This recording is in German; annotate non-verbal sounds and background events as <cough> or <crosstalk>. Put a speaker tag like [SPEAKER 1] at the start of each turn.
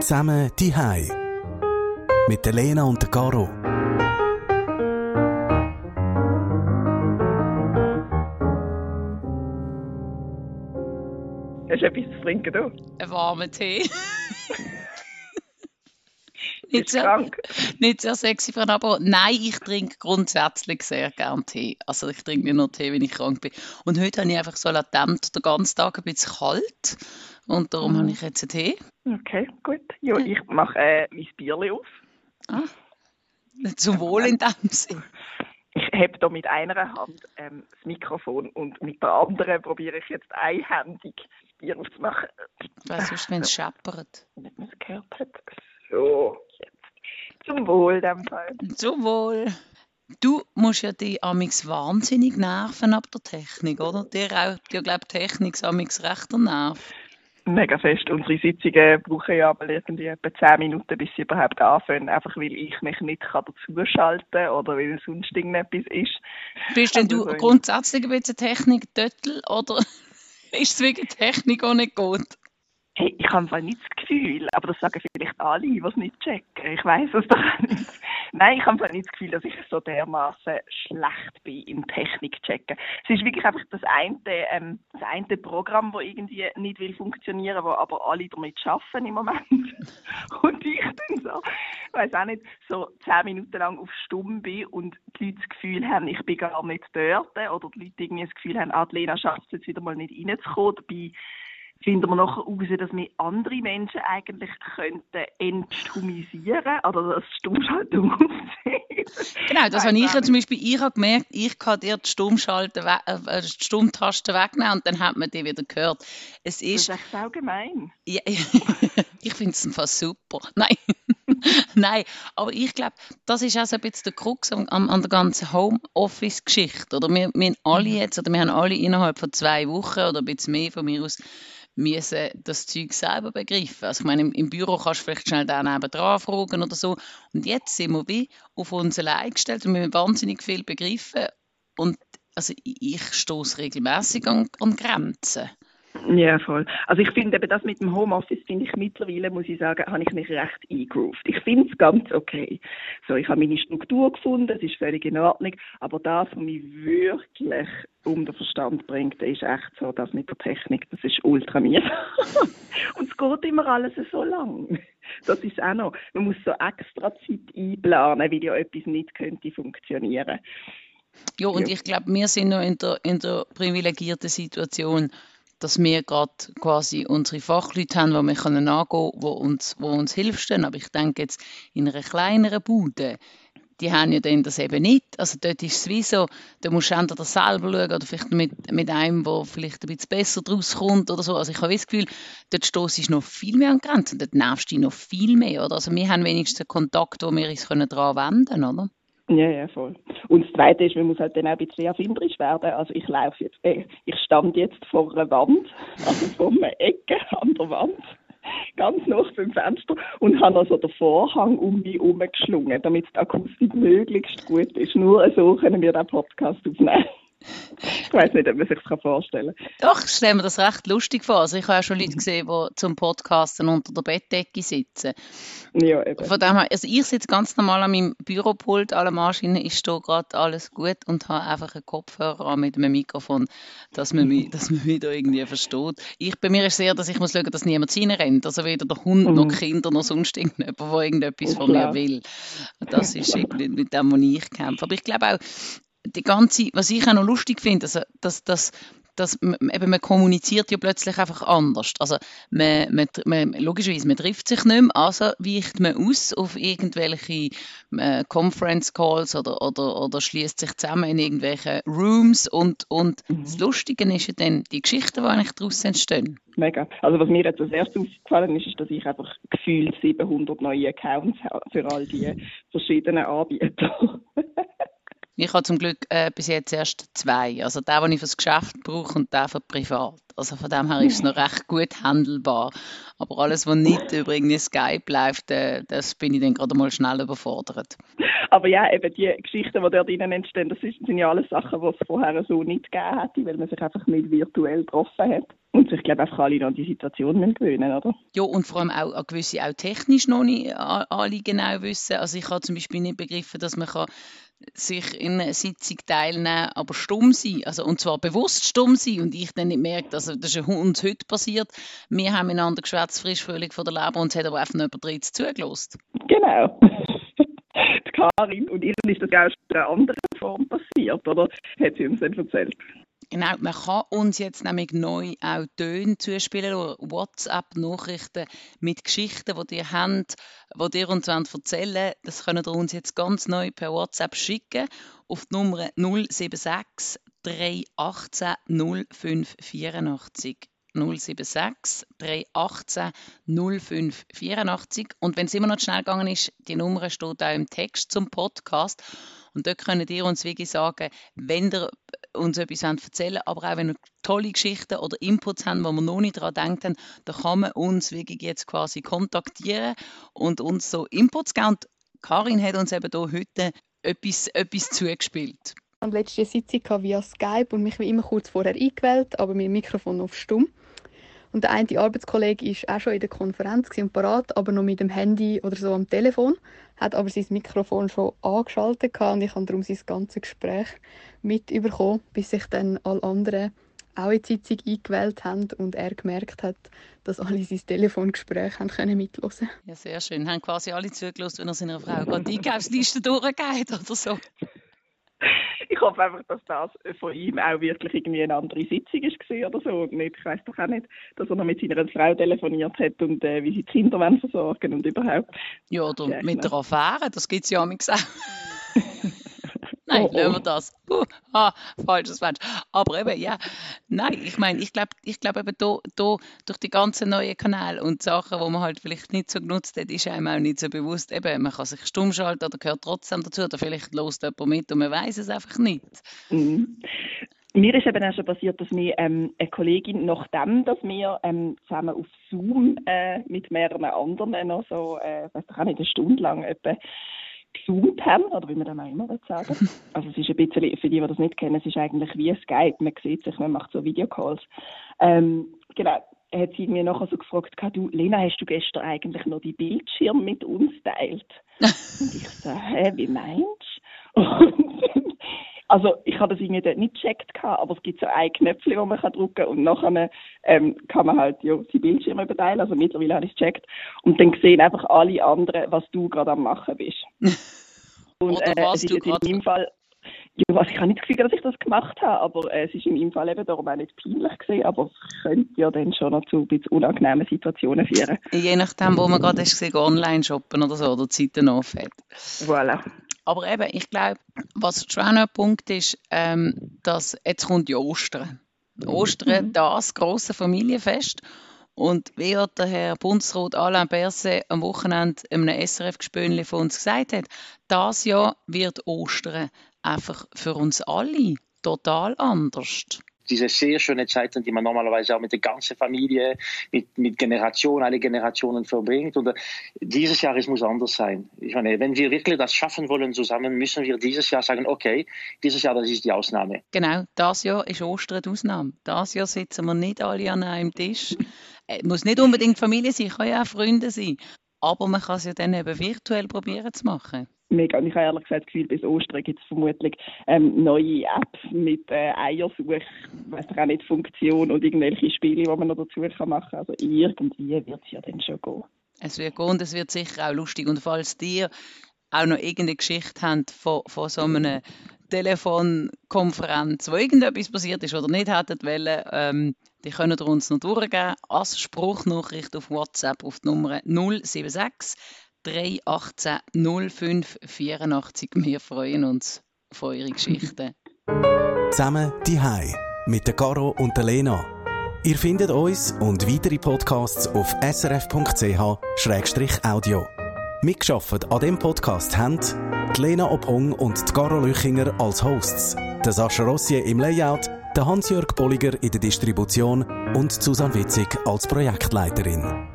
[SPEAKER 1] Zusammen die Hai mit der Lena und der Caro.
[SPEAKER 2] Hast du etwas zu trinken, du?
[SPEAKER 3] Einen warmen Tee. <laughs> nicht, sehr,
[SPEAKER 2] krank?
[SPEAKER 3] nicht sehr sexy für ein Abo. Nein, ich trinke grundsätzlich sehr gern Tee. Also ich trinke nicht nur Tee, wenn ich krank bin. Und heute habe ich einfach so latent den ganzen Tag ein bisschen kalt. Und darum
[SPEAKER 2] Mhm.
[SPEAKER 3] habe ich jetzt einen Tee.
[SPEAKER 2] Okay, gut. Ja, ich mache äh, mein Bierli auf.
[SPEAKER 3] Ah. Zum Wohl in dem Sinn.
[SPEAKER 2] Ich habe da mit einer Hand ähm, das Mikrofon und mit der anderen probiere ich jetzt einhändig das Bier aufzumachen.
[SPEAKER 3] Weißt du, wenn es scheppert.
[SPEAKER 2] Damit man es gehört hat. So, jetzt. Zum Wohl in dem Fall.
[SPEAKER 3] Zum Wohl. Du musst ja die amix wahnsinnig nerven ab der Technik, oder? Dir auch, dir glaubt Technik amix rechter Nerv.
[SPEAKER 2] Mega fest. Unsere Sitzungen brauchen ja aber irgendwie etwa 10 Minuten, bis sie überhaupt anfangen. Einfach weil ich mich nicht kann dazuschalten kann oder weil sonst irgendetwas ist.
[SPEAKER 3] Bist denn
[SPEAKER 2] Also
[SPEAKER 3] du
[SPEAKER 2] so-
[SPEAKER 3] grundsätzlich ein bisschen Technik-Döttel oder <laughs> ist es wegen Technik auch nicht gut?
[SPEAKER 2] Hey, ich habe einfach nicht das Gefühl, aber das sagen vielleicht alle, die es nicht checken. Ich weiß es doch nicht. Nein, ich habe nicht das Gefühl, dass ich so dermaßen schlecht bin im Technik-Checken. Es ist wirklich einfach das eine, ähm, das eine Programm, das irgendwie nicht will funktionieren, wo aber alle damit schaffen im Moment. <laughs> Und ich dann so, weiß auch nicht, so zehn Minuten lang auf Stumm bin und die Leute das Gefühl haben, ich bin gar nicht dort oder die Leute irgendwie das Gefühl haben, ah, schafft es jetzt wieder mal nicht reinzukommen. Dabei finden wir nachher heraus, dass wir andere Menschen eigentlich könnten entstumisieren oder das Stummschaltung aufsehen. <laughs>
[SPEAKER 3] Genau, das habe ich ja zum Beispiel, ich habe gemerkt, ich kann dir die Stummschalten, we- äh, die Stummtaste wegnehmen und dann hat man die wieder gehört. Es
[SPEAKER 2] Das
[SPEAKER 3] ist,
[SPEAKER 2] ist echt sau gemein.
[SPEAKER 3] ja, <laughs> ich finde es einfach super. <laughs> Nein, nein, aber ich glaube, das ist auch so ein bisschen der Krux an, an der ganzen Homeoffice-Geschichte. Oder wir, wir haben alle jetzt, oder wir haben alle innerhalb von zwei Wochen oder ein bisschen mehr von mir aus müssen das Zeug selber begreifen. Also ich meine, im, Büro kannst du vielleicht schnell den nebenan fragen oder so. Und jetzt sind wir wie auf uns allein gestellt und wir müssen wahnsinnig viel begreifen. Und also ich, ich stoße regelmäßig an, an Grenzen.
[SPEAKER 2] Ja, voll. Also ich finde eben das mit dem Homeoffice, finde ich mittlerweile, muss ich sagen, habe ich mich recht eingegroovt. Ich finde es ganz okay. So, ich habe meine Struktur gefunden, es ist völlig in Ordnung, aber das, was mich wirklich um den Verstand bringt, ist echt so, das mit der Technik, das ist ultra mühsam. <laughs> Und es geht immer alles so lang. Das ist auch noch. Man muss so extra Zeit einplanen, weil ja etwas nicht könnte funktionieren.
[SPEAKER 3] Ja, und
[SPEAKER 2] Ja.
[SPEAKER 3] ich glaube, wir sind noch in der, in der privilegierten Situation, dass wir gerade quasi unsere Fachleute haben, die wir angehen können, die uns, die uns hilfstehen. Aber ich denke jetzt, in einer kleineren Bude, die haben ja dann das eben nicht. Also dort ist es wie so, da musst du entweder selber schauen oder vielleicht mit, mit einem, der vielleicht ein bisschen besser draus kommt oder so. Also ich habe das Gefühl, dort stoßt ist noch viel mehr an Grenzen, dort nervst du noch viel mehr. Oder? Also wir haben wenigstens einen Kontakt, wo wir uns können wenden können, oder?
[SPEAKER 2] Ja, ja, voll. Und das Zweite ist, man muss halt dann auch ein bisschen erfinderisch werden. Also ich laufe jetzt, äh, ich stand jetzt vor einer Wand, also vor einer Ecke an der Wand, ganz nah beim Fenster und habe also den Vorhang um mich herum geschlungen, damit die Akustik möglichst gut ist. Nur so können wir den Podcast aufnehmen. Ich weiß nicht, ob man sich das vorstellen kann.
[SPEAKER 3] Doch, ich stelle mir das recht lustig vor. Also ich habe auch schon Leute gesehen, die zum Podcasten unter der Bettdecke sitzen.
[SPEAKER 2] Ja, eben.
[SPEAKER 3] Von dem her, also ich sitze ganz normal an meinem Büropult, alle Maschinen, ich stehe gerade alles gut und habe einfach einen Kopfhörer an mit einem Mikrofon, dass man mich, dass man mich da irgendwie versteht. Ich, bei mir ist es eher, dass ich muss schauen, dass niemand reinrennt. Also weder der Hund noch
[SPEAKER 2] Mhm.
[SPEAKER 3] die Kinder noch sonst irgendjemand, der irgendetwas
[SPEAKER 2] Ja,
[SPEAKER 3] von mir will. Das ist irgendwie mit dem, was ich kämpfe. Aber ich glaube auch, die ganze, was ich auch noch lustig finde, also, dass, dass, dass eben, man kommuniziert ja plötzlich einfach anders. Also man, man, man, logischerweise, man trifft sich nicht mehr, also weicht man aus auf irgendwelche äh, Conference Calls oder, oder, oder schließt sich zusammen in irgendwelche Rooms und, und das Lustige ist ja dann die Geschichten, die eigentlich daraus entstehen.
[SPEAKER 2] Mega. Also was mir jetzt als erstes aufgefallen ist, ist, dass ich einfach gefühlt 700 neue Accounts habe für all die verschiedenen Anbieter.
[SPEAKER 3] Ich habe zum Glück äh, bis jetzt erst zwei. Also der, den ich fürs Geschäft brauche und der für privat. Also von dem her ist es noch recht gut handelbar. Aber alles, was nicht über irgendwie Skype läuft, äh, das bin ich dann gerade mal schnell überfordert.
[SPEAKER 2] Aber ja, eben die Geschichten, die dort drinnen entstehen, das sind ja alles Sachen, die es vorher so nicht gegeben hätte, weil man sich einfach nicht virtuell getroffen hat. Und sich, glaube einfach alle noch an die Situation gewöhnen, oder?
[SPEAKER 3] Ja, und vor allem auch an gewisse, auch technisch noch nicht alle genau wissen. Also ich habe zum Beispiel nicht begriffen, dass man kann sich in einer Sitzung teilnehmen, aber stumm sein, also und zwar bewusst stumm sein und ich dann nicht merke, also das ist uns heute passiert, wir haben miteinander geschwätzt, frisch völlig von der Leber und es hat aber einfach nicht über zugelassen.
[SPEAKER 2] Genau. <laughs> die Karin und ihr ist das auch in einer anderen Form passiert, oder? Hat sie uns dann erzählt.
[SPEAKER 3] Genau, man kann uns jetzt nämlich neu auch Töne zuspielen oder WhatsApp-Nachrichten mit Geschichten, die ihr habt, die ihr uns erzählen wollt. Das könnt ihr uns jetzt ganz neu per WhatsApp schicken auf die Nummer 076 318 0584. 076 318 0584. Und wenn es immer noch schnell gegangen ist, die Nummer steht auch im Text zum Podcast. Und dort könnt ihr uns wirklich sagen, wenn ihr uns etwas erzählen wollt, aber auch wenn ihr tolle Geschichten oder Inputs habt, wo wir noch nicht daran denkt haben, dann kann man uns wirklich jetzt quasi kontaktieren und uns so Inputs geben. Und Karin hat uns eben hier heute etwas, etwas zugespielt.
[SPEAKER 4] Ich hatte letzte Sitzung via Skype und mich wie immer kurz vorher eingewählt, aber dem Mikrofon auf stumm. Und der eine Arbeitskollege war auch schon in der Konferenz und parat, aber noch mit dem Handy oder so am Telefon, hat aber sein Mikrofon schon angeschaltet und ich habe darum sein ganzes Gespräch mitbekommen, bis sich dann alle anderen auch in die Sitzung eingewählt haben und er gemerkt hat, dass alle sein Telefongespräch haben können mithören
[SPEAKER 3] Ja, sehr schön. Haben quasi alle zugelassen, wenn er seiner Frau gerade die Einkaufsliste durchgeht oder so
[SPEAKER 2] hoffe einfach, dass das von ihm auch wirklich irgendwie eine andere Sitzung war oder so. Und nicht, ich weiß doch auch nicht, dass er noch mit seiner Frau telefoniert hat und äh, wie sie die Kinder versorgen und überhaupt.
[SPEAKER 3] Ja, oder ja, mit der Affäre, das gibt es ja auch. Nein, oh, oh. wir das. <laughs> Uh, ah, falsches Mensch. Aber eben, ja, nein, ich meine, ich glaube ich glaub eben da, da, durch die ganzen neuen Kanäle und Sachen, die man halt vielleicht nicht so genutzt hat, ist einem auch nicht so bewusst, eben, man kann sich stumm schalten oder gehört trotzdem dazu oder vielleicht lost jemand mit und man weiß es einfach nicht.
[SPEAKER 2] Mhm. Mir ist eben auch schon passiert, dass mir ähm, eine Kollegin, nachdem dass wir ähm, zusammen auf Zoom äh, mit mehreren anderen noch so, äh, weiß doch auch nicht, eine Stunde lang etwa haben, oder wie man das auch immer sagen <laughs> Also es ist ein bisschen, für die, die das nicht kennen, es ist eigentlich wie Skype, man sieht sich, man macht so Videocalls. Ähm, genau, hat sie mir nachher so gefragt, du, Lena, hast du gestern eigentlich noch die Bildschirme mit uns teilt? <laughs> Und ich so, hä, wie meinst du? <laughs> Also ich habe das irgendwie dort nicht gecheckt, aber es gibt so ein Knöpfchen, wo man kann drücken kann und nachher ähm, kann man halt ja, die Bildschirme überteilen. Also mittlerweile habe ich es gecheckt. Und dann sehen einfach alle anderen, was du gerade am machen bist. <laughs>
[SPEAKER 3] Und äh, es ist jetzt in
[SPEAKER 2] meinem Fall ja, also ich habe nicht das Gefühl, dass ich das gemacht habe, aber äh, es ist in meinem Fall eben darum auch nicht peinlich gewesen, aber es könnte ja dann schon noch zu ein bisschen unangenehmen Situationen führen.
[SPEAKER 3] Je nachdem, wo man gerade ist, online shoppen oder so, oder Zeiten offen hat.
[SPEAKER 2] Voilà.
[SPEAKER 3] Aber eben, ich glaube, was schon ein Punkt ist, ähm, dass jetzt kommt ja Ostern. Ostern, mhm. das große Familienfest. Und wie hat der Herr Bundesrat Alain Berset am Wochenende in einem SRF-Gespönli von uns gesagt hat, das Jahr wird Ostern einfach für uns alle total anders
[SPEAKER 5] diese sehr schöne Zeiten, die man normalerweise auch mit der ganzen Familie, mit, mit Generationen, alle Generationen verbringt. Und dieses Jahr es muss anders sein. Ich meine, wenn wir wirklich das schaffen wollen zusammen, müssen wir dieses Jahr sagen, okay, dieses Jahr, das ist die Ausnahme.
[SPEAKER 3] Genau, das Jahr ist Ostern die Ausnahme. Das Jahr sitzen wir nicht alle an einem Tisch. Es muss nicht unbedingt Familie sein, kann ja auch Freunde sein. Aber man kann es ja dann eben virtuell probieren zu machen
[SPEAKER 2] mega. Und ich habe ehrlich gesagt das Gefühl, bis Ostern gibt es vermutlich ähm, neue Apps mit äh, Eiersuch, weiß auch nicht, Funktion und irgendwelche Spiele, die man noch dazu kann machen kann. Also irgendwie wird es ja dann schon gehen.
[SPEAKER 3] Es wird gehen und es wird sicher auch lustig. Und falls dir auch noch irgendeine Geschichte habt von, von so einer Telefonkonferenz, wo irgendetwas passiert ist oder nicht hättet wollen, ähm, die können ihr uns noch durchgeben als Spruchnachricht auf WhatsApp auf die Nummer 076 318 05 84. Wir freuen uns auf eure Geschichten.
[SPEAKER 1] Zusammen die Hai mit der Caro und der Lena. Ihr findet uns und weitere Podcasts auf srf.ch-audio. Mitgeschafft an dem Podcast haben die Lena Ophong und die Caro Lüchinger als Hosts, der Sascha Rossier im Layout, der Hans-Jörg Bolliger in der Distribution und Susanne Witzig als Projektleiterin.